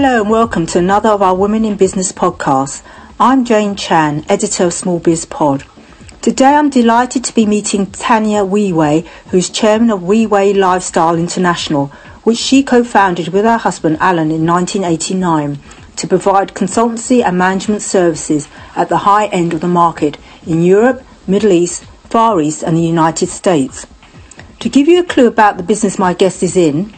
Hello and welcome to another of our Women in Business podcasts. I'm Jane Chan, editor of Small Biz Pod. Today I'm delighted to be meeting Tanya Wheway, who's chairman of Wheway Lifestyle International, which she co-founded with her husband Alan in 1989 to provide consultancy and management services at the high end of the market in Europe, Middle East, Far East and the United States. To give you a clue about the business my guest is in,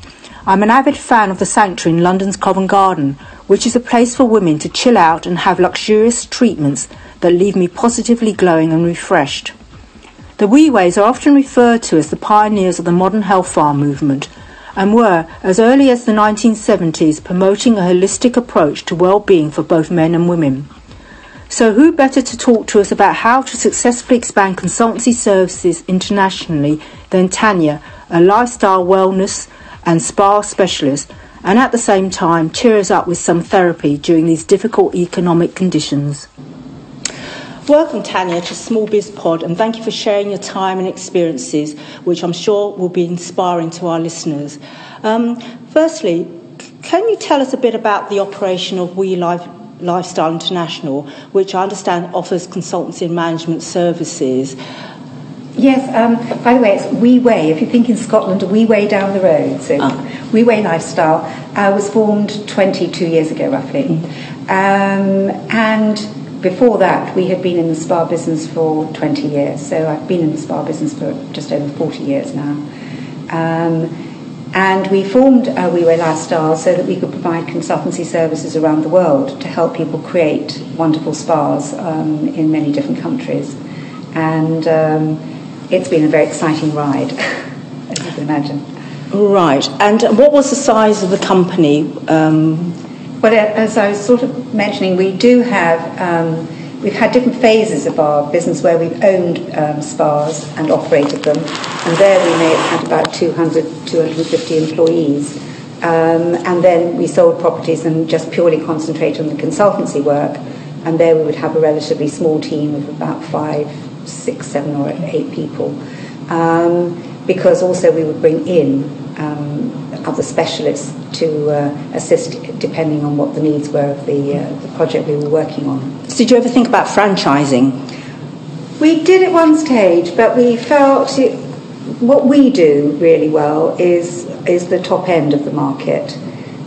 I'm an avid fan of the Sanctuary in London's Covent Garden, which is a place for women to chill out and have luxurious treatments that leave me positively glowing and refreshed. The Wheways are often referred to as the pioneers of the modern health farm movement and were, as early as the 1970s, promoting a holistic approach to well-being for both men and women. So who better to talk to us about how to successfully expand consultancy services internationally than Tanya, a lifestyle wellness and spa specialist, and at the same time cheer us up with some therapy during these difficult economic conditions. Welcome, Tanya, to Small Biz Pod, and thank you for sharing your time and experiences, which I'm sure will be inspiring to our listeners. Um, firstly, can you tell us a bit about the operation of We Life, Lifestyle International, which I understand offers consultancy and management services? Yes, um, by the way, it's We Way. If you think in Scotland, We Way down the road. So, ah. Wheway Lifestyle uh, was formed 22 years ago, roughly. Mm. Um, and before that, we had been in the spa business for 20 years. So, I've been in the spa business for just over 40 years now. Um, and we formed uh, Wheway Lifestyle so that we could provide consultancy services around the world to help people create wonderful spas um, in many different countries. And um, it's been a very exciting ride, as you can imagine. Right. And what was the size of the company? Um... Well, as I was sort of mentioning, we do have. Um, we've had different phases of our business where we've owned um, spas and operated them, and there we may have had about 200, 250 employees. Um, and then we sold properties and just purely concentrated on the consultancy work, and there we would have a relatively small team of about five, six, seven, or eight people. Um, because also we would bring in um, other specialists to uh, assist depending on what the needs were of the, uh, the project we were working on. So did you ever think about franchising? We did at one stage, but we felt it, what we do really well is, is the top end of the market.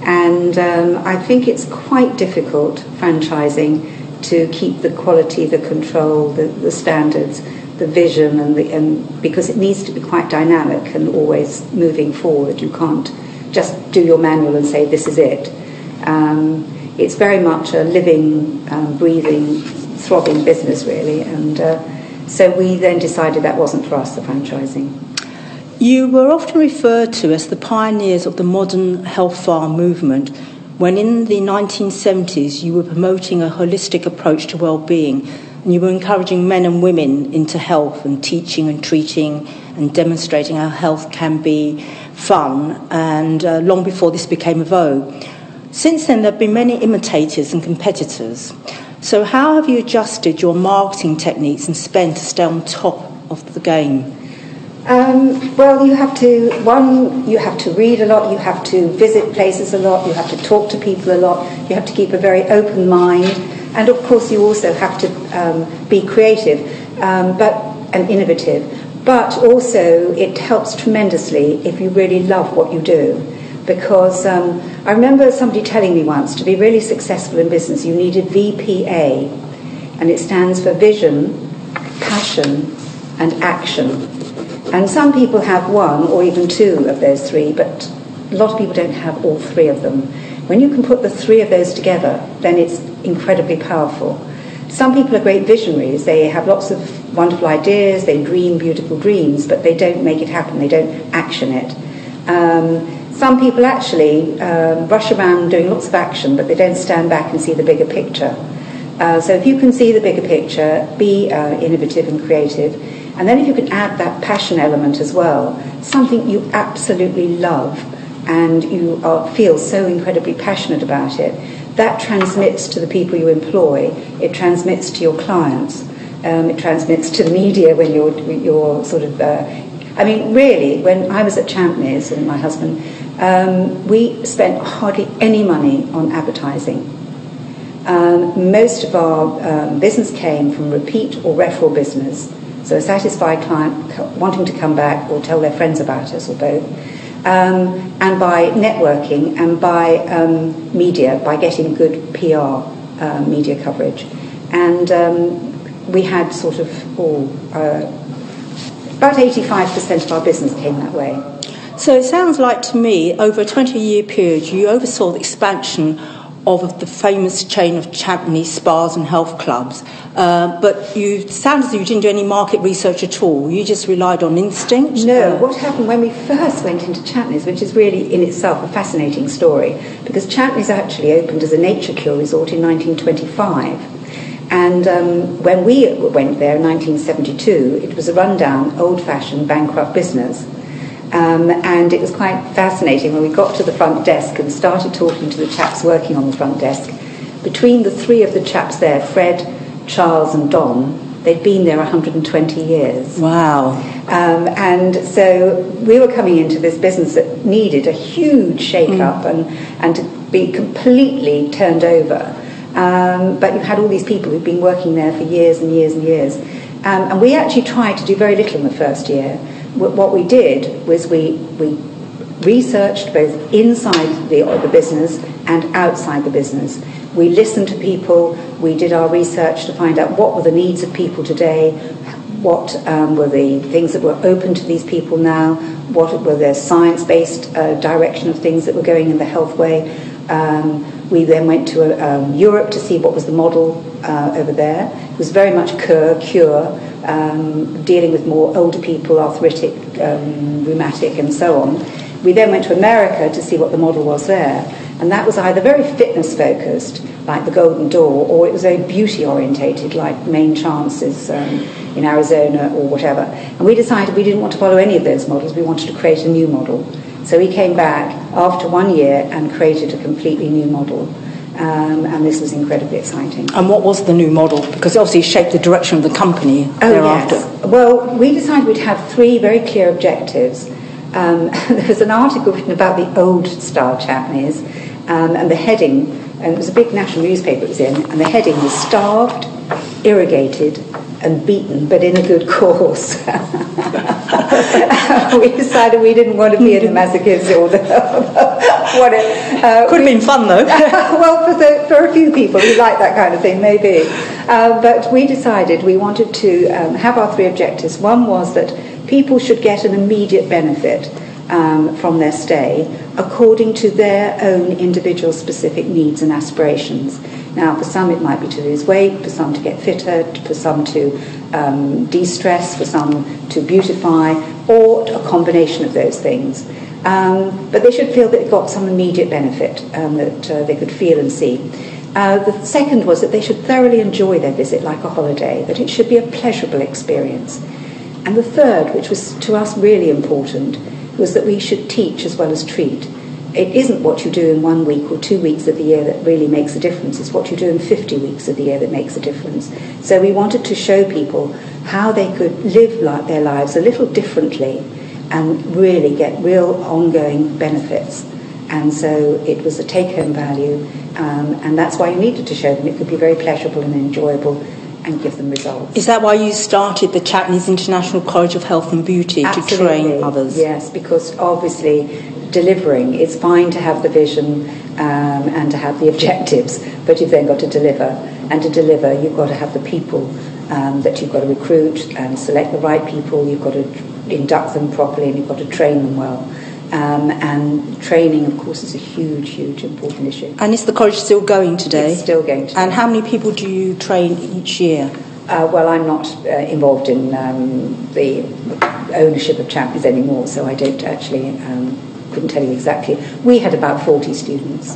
And um, I think it's quite difficult franchising to keep the quality, the control, the, the standards, the vision, and, the, and because it needs to be quite dynamic and always moving forward. You can't just do your manual and say this is it. Um, it's very much a living, um, breathing, throbbing business, really. And uh, so we then decided that wasn't for us, the franchising. You were often referred to as the pioneers of the modern health farm movement when in the 1970s you were promoting a holistic approach to well-being and you were encouraging men and women into health and teaching and treating and demonstrating how health can be fun and uh, long before this became a vogue. Since then there have been many imitators and competitors. So how have you adjusted your marketing techniques and spend to stay on top of the game? Um, well, you have to, one, you have to read a lot, you have to visit places a lot, you have to talk to people a lot, you have to keep a very open mind, and of course, you also have to um, be creative um, but, and innovative. But also, it helps tremendously if you really love what you do. Because um, I remember somebody telling me once to be really successful in business, you needed VPA, and it stands for vision, passion, and action. And some people have one or even two of those three, but a lot of people don't have all three of them. When you can put the three of those together, then it's incredibly powerful. Some people are great visionaries. They have lots of wonderful ideas, they dream beautiful dreams, but they don't make it happen, they don't action it. Um, some people actually um, rush around doing lots of action, but they don't stand back and see the bigger picture. Uh, so if you can see the bigger picture, be uh, innovative and creative, and then if you can add that passion element as well, something you absolutely love and you are, feel so incredibly passionate about it, that transmits to the people you employ, it transmits to your clients, um, it transmits to the media when you're, you're sort of. Uh, I mean, really, when I was at Champneys and my husband, um, we spent hardly any money on advertising. Um, most of our um, business came from repeat or referral business, so a satisfied client wanting to come back or tell their friends about us or both, um, and by networking and by um, media, by getting good PR uh, media coverage. And um, we had sort of all, uh, about 85% of our business came that way. So it sounds like to me, over a 20 year period, you oversaw the expansion of the famous chain of Champneys spas and health clubs. Uh, but you sound as though you didn't do any market research at all. You just relied on instinct. No, uh, what happened when we first went into Champneys, which is really in itself a fascinating story, because Champneys actually opened as a nature cure resort in 1925. And um, when we went there in 1972, it was a rundown, old fashioned, bankrupt business. Um, and it was quite fascinating when we got to the front desk and started talking to the chaps working on the front desk. Between the three of the chaps there, Fred, Charles, and Don, they'd been there 120 years. Wow. Um, and so we were coming into this business that needed a huge shake up mm. and, and to be completely turned over. Um, but you had all these people who'd been working there for years and years and years. Um, and we actually tried to do very little in the first year what we did was we, we researched both inside the, the business and outside the business. We listened to people, we did our research to find out what were the needs of people today, what um, were the things that were open to these people now, what were the science based uh, direction of things that were going in the health way. Um, we then went to um, Europe to see what was the model uh, over there. It was very much cure, cure um, dealing with more older people, arthritic, um, rheumatic, and so on. We then went to America to see what the model was there, and that was either very fitness focused, like the Golden Door, or it was very beauty orientated, like Maine Chances um, in Arizona or whatever. And we decided we didn't want to follow any of those models, we wanted to create a new model. So we came back after one year and created a completely new model. Um, and this was incredibly exciting. And what was the new model? Because obviously it shaped the direction of the company oh, thereafter. Yes. Well, we decided we'd have three very clear objectives. Um, there was an article written about the old style Champneys, um, and the heading, and it was a big national newspaper it was in, and the heading was Starved, Irrigated, and beaten, but in a good cause. we decided we didn't want to be in the masochism or the what it, uh, could have been fun though. well, for, the, for a few people who like that kind of thing, maybe. Uh, but we decided we wanted to um, have our three objectives. One was that people should get an immediate benefit um, from their stay according to their own individual specific needs and aspirations. Now, for some, it might be to lose weight, for some, to get fitter, for some, to um, de stress, for some, to beautify, or a combination of those things. Um, but they should feel that it got some immediate benefit um, that uh, they could feel and see. Uh, the second was that they should thoroughly enjoy their visit like a holiday, that it should be a pleasurable experience. And the third, which was to us really important, was that we should teach as well as treat it isn't what you do in one week or two weeks of the year that really makes a difference. It's what you do in 50 weeks of the year that makes a difference. So we wanted to show people how they could live like their lives a little differently and really get real ongoing benefits. And so it was a take-home value, um, and that's why you needed to show them it could be very pleasurable and enjoyable and give them results. Is that why you started the Champneys International College of Health and Beauty Absolutely. to train others? Yes, because obviously delivering. It's fine to have the vision um, and to have the objectives, but you've then got to deliver. And to deliver, you've got to have the people um, that you've got to recruit and select the right people. You've got to induct them properly and you've got to train them well. Um, and training, of course, is a huge, huge important issue. And is the college still going today? It's still going today. And how many people do you train each year? Uh, well, I'm not uh, involved in um, the ownership of Champneys anymore, so I don't actually um, couldn't tell you exactly. We had about 40 students,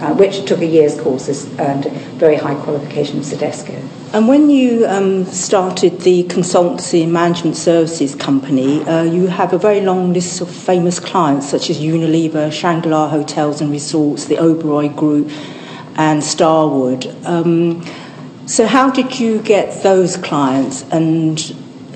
uh, which took a year's courses and very high qualification of CIDESCO. And when you um, started the consultancy and management services company, uh, you have a very long list of famous clients such as Unilever, Shangri-La Hotels and Resorts, the Oberoi Group, and Starwood. Um, so, how did you get those clients, and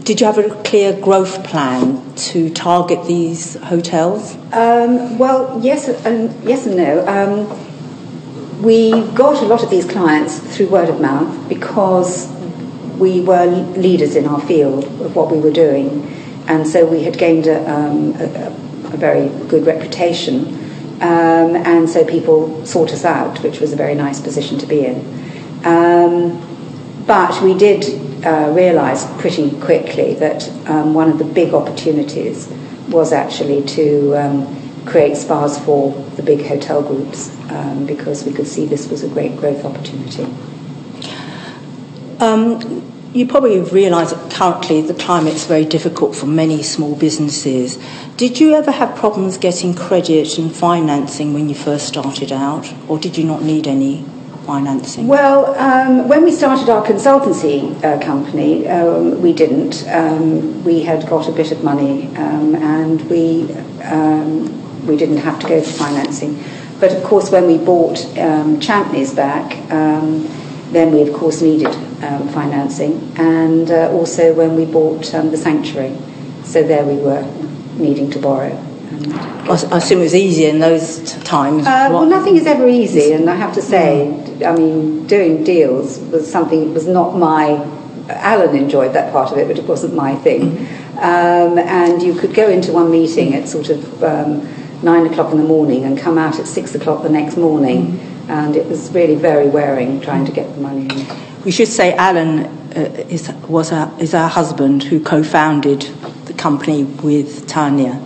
did you have a clear growth plan to target these hotels? Um, well, yes and yes and no. Um, we got a lot of these clients through word of mouth because we were leaders in our field of what we were doing, and so we had gained a, um, a, a very good reputation, um, and so people sought us out, which was a very nice position to be in. Um, but we did uh, realised pretty quickly that um, one of the big opportunities was actually to um, create spas for the big hotel groups um, because we could see this was a great growth opportunity. Um, you probably realise that currently the climate's very difficult for many small businesses. Did you ever have problems getting credit and financing when you first started out, or did you not need any? Financing? Well, um, when we started our consultancy uh, company, um, we didn't. Um, we had got a bit of money um, and we, um, we didn't have to go for financing. But of course, when we bought um, Champneys back, then we of course needed financing. And uh, also when we bought the Sanctuary. So there we were needing to borrow. I assume it was easier in those times. Uh, well, nothing is ever easy, and I have to say, I mean, doing deals was something was not my. Alan enjoyed that part of it, but it wasn't my thing. Um, and you could go into one meeting at sort of um, nine o'clock in the morning and come out at six o'clock the next morning, mm-hmm. and it was really very wearing trying to get the money. In. We should say Alan uh, is was our, is our husband who co-founded the company with Tanya.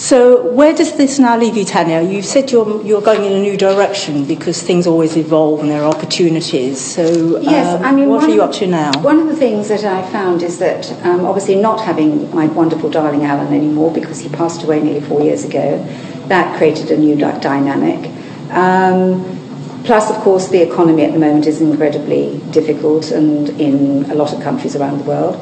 So, where does this now leave you, Tanya? You've said you're, you're going in a new direction because things always evolve and there are opportunities. So, yes, um, I mean, what are you up to now? One of the things that I found is that um, obviously not having my wonderful darling Alan anymore because he passed away nearly four years ago, that created a new dynamic. Um, plus, of course, the economy at the moment is incredibly difficult and in a lot of countries around the world.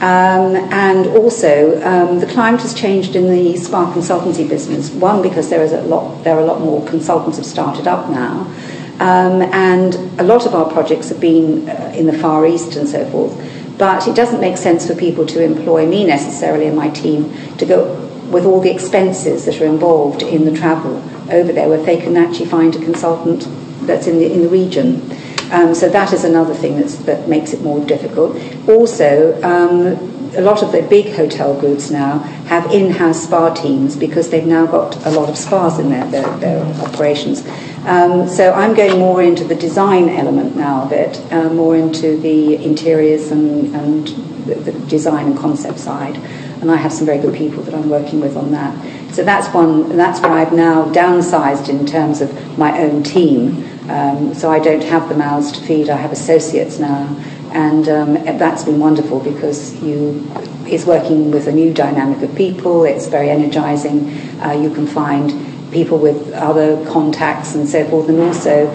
Um, and also, um, the climate has changed in the spa consultancy business. One, because there is a lot, there are a lot more consultants have started up now, um, and a lot of our projects have been uh, in the Far East and so forth. But it doesn't make sense for people to employ me necessarily and my team to go with all the expenses that are involved in the travel over there, where they can actually find a consultant that's in the in the region. Um, so that is another thing that makes it more difficult. Also, um, a lot of the big hotel groups now have in-house spa teams because they've now got a lot of spas in their, their, their operations. Um, so I'm going more into the design element now of it, uh, more into the interiors and, and the, the design and concept side. And I have some very good people that I'm working with on that. So that's one. That's why I've now downsized in terms of my own team um, so I don't have the mouths to feed. I have associates now, and um, that's been wonderful because you is working with a new dynamic of people. It's very energizing. Uh, you can find people with other contacts and so forth, and also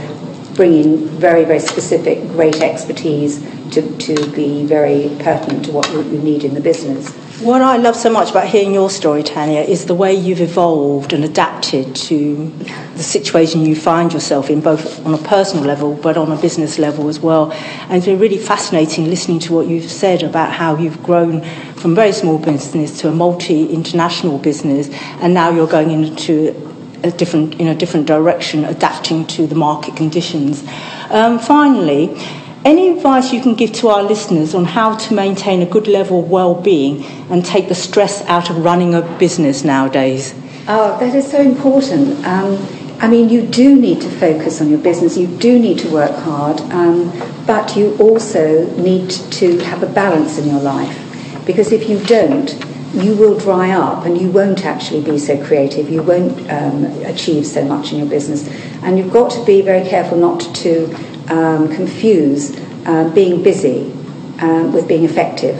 bringing very very specific, great expertise to, to be very pertinent to what you need in the business. What I love so much about hearing your story, Tanya, is the way you've evolved and adapted to the situation you find yourself in, both on a personal level but on a business level as well. And it's been really fascinating listening to what you've said about how you've grown from very small business to a multi international business, and now you're going into a different in a different direction, adapting to the market conditions. Um, finally any advice you can give to our listeners on how to maintain a good level of well-being and take the stress out of running a business nowadays? Oh, that is so important. Um, I mean, you do need to focus on your business, you do need to work hard, um, but you also need to have a balance in your life. Because if you don't, you will dry up and you won't actually be so creative, you won't um, achieve so much in your business. And you've got to be very careful not to um, confuse uh, being busy uh, with being effective.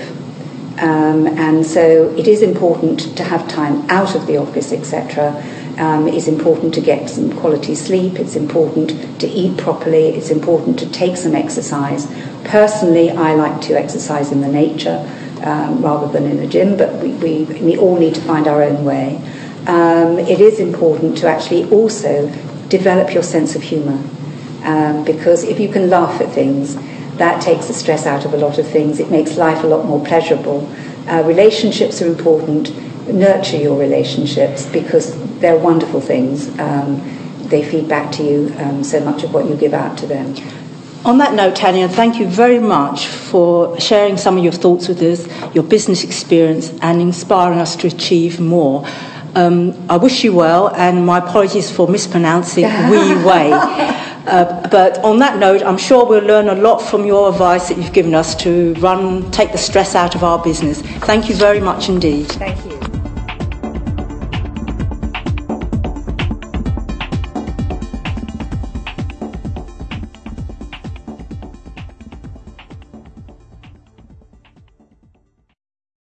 Um, and so it is important to have time out of the office, etc. Um, it's important to get some quality sleep. It's important to eat properly. It's important to take some exercise. Personally, I like to exercise in the nature um, rather than in a gym, but we, we, we, all need to find our own way. Um, it is important to actually also develop your sense of humour um, because if you can laugh at things, That takes the stress out of a lot of things. It makes life a lot more pleasurable. Uh, relationships are important. Nurture your relationships because they're wonderful things. Um, they feed back to you um, so much of what you give out to them. On that note, Tanya, thank you very much for sharing some of your thoughts with us, your business experience, and inspiring us to achieve more. Um, I wish you well, and my apologies for mispronouncing Wee Way. Uh, but on that note, I'm sure we'll learn a lot from your advice that you've given us to run, take the stress out of our business. Thank you very much indeed. Thank you.